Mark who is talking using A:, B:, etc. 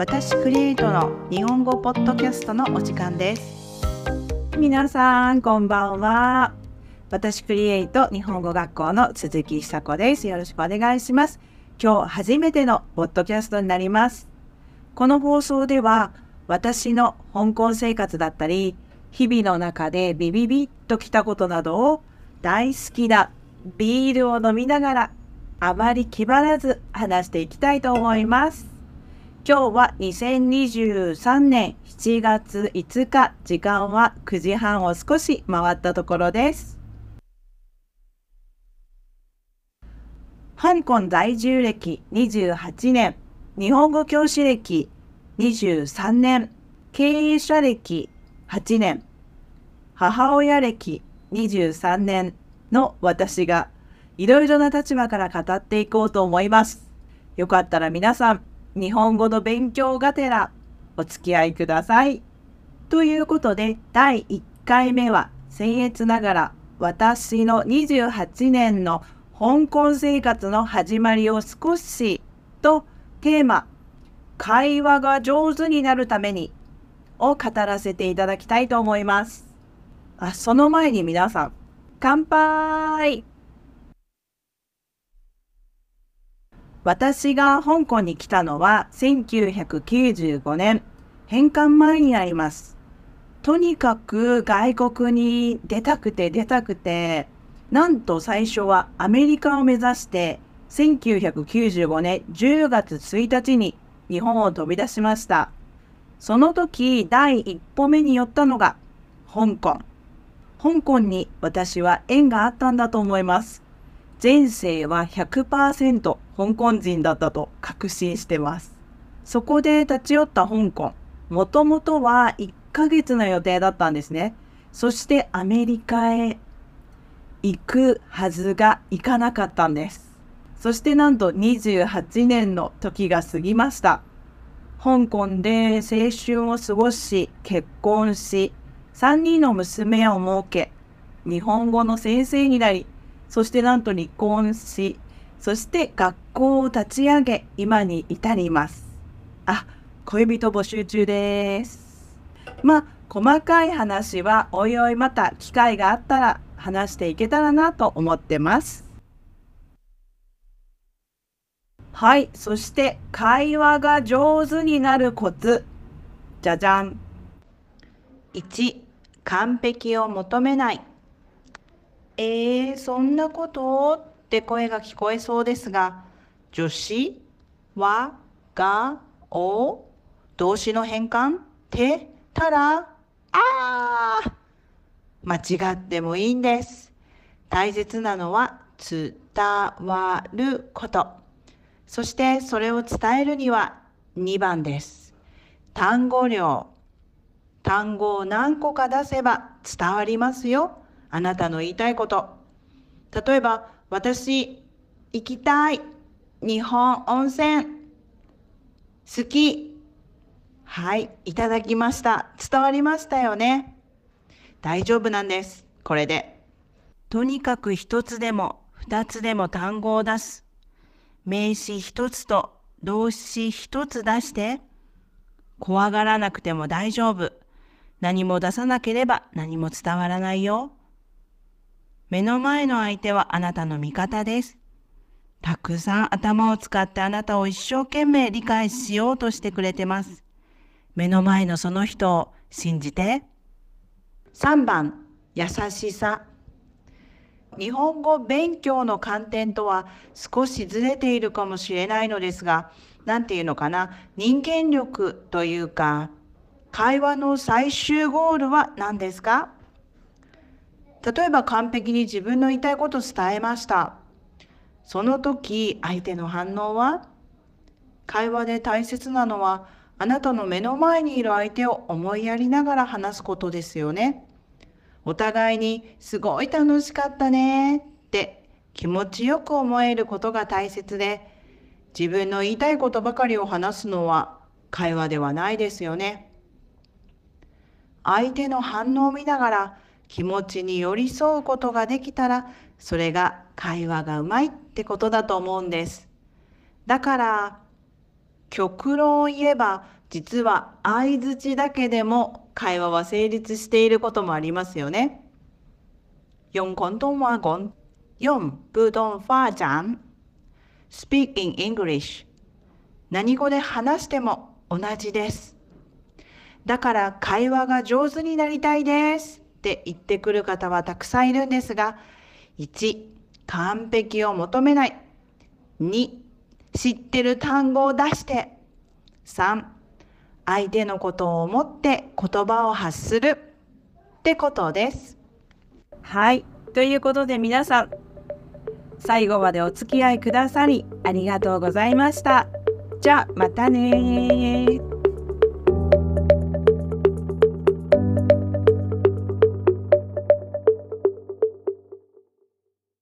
A: 私クリエイトの日本語ポッドキャストのお時間です。皆さんこんばんは。私クリエイト日本語学校の鈴木久子です。よろしくお願いします。今日初めてのポッドキャストになります。この放送では私の香港生活だったり日々の中でビビビッときたことなどを大好きなビールを飲みながらあまり気張らず話していきたいと思います。今日は2023年7月5日、時間は9時半を少し回ったところです。香港在住歴28年、日本語教師歴23年、経営者歴8年、母親歴23年の私がいろいろな立場から語っていこうと思います。よかったら皆さん、日本語の勉強がてらお付き合いください。ということで、第1回目は僭越ながら私の28年の香港生活の始まりを少しとテーマ、会話が上手になるためにを語らせていただきたいと思います。あ、その前に皆さん、乾杯私が香港に来たのは1995年、返還前になります。とにかく外国に出たくて出たくて、なんと最初はアメリカを目指して1995年10月1日に日本を飛び出しました。その時第一歩目に寄ったのが香港。香港に私は縁があったんだと思います。前世は100%香港人だったと確信してます。そこで立ち寄った香港。もともとは1ヶ月の予定だったんですね。そしてアメリカへ行くはずが行かなかったんです。そしてなんと28年の時が過ぎました。香港で青春を過ごし、結婚し、3人の娘を設け、日本語の先生になり、そしてなんと離婚し、そして学校を立ち上げ、今に至ります。あ、恋人募集中です。まあ、細かい話はおいおいまた機会があったら話していけたらなと思ってます。はい、そして会話が上手になるコツ。じゃじゃん。1、完璧を求めない。えー、そんなこと？って声が聞こえそうですが、助詞は、が、お、動詞の変換て、たら、あー間違ってもいいんです。大切なのは伝わること。そしてそれを伝えるには2番です。単語量。単語を何個か出せば伝わりますよ。あなたの言いたいこと。例えば、私、行きたい。日本温泉。好き。はい、いただきました。伝わりましたよね。大丈夫なんです。これで。とにかく一つでも二つでも単語を出す。名詞一つと動詞一つ出して。怖がらなくても大丈夫。何も出さなければ何も伝わらないよ。目の前の相手はあなたの味方です。たくさん頭を使ってあなたを一生懸命理解しようとしてくれてます。目の前のその人を信じて。3番、優しさ。日本語勉強の観点とは少しずれているかもしれないのですが、なんていうのかな、人間力というか、会話の最終ゴールは何ですか？例えば完璧に自分の言いたいこと伝えました。その時相手の反応は会話で大切なのはあなたの目の前にいる相手を思いやりながら話すことですよね。お互いにすごい楽しかったねって気持ちよく思えることが大切で自分の言いたいことばかりを話すのは会話ではないですよね。相手の反応を見ながら気持ちに寄り添うことができたらそれが会話がうまいってことだと思うんです。だから極論を言えば実は相づちだけでも会話は成立していることもありますよね。用廣東話講，用普通話講，speak in English。何語で話しても同じです。だから会話が上手になりたいですって言ってくる方はたくさんいるんですが、1、完璧を求めない。2、知ってる単語を出して。3、相手のことを思って言葉を発するってことです。はい。ということで皆さん、最後までお付き合いくださりありがとうございました。じゃあまたね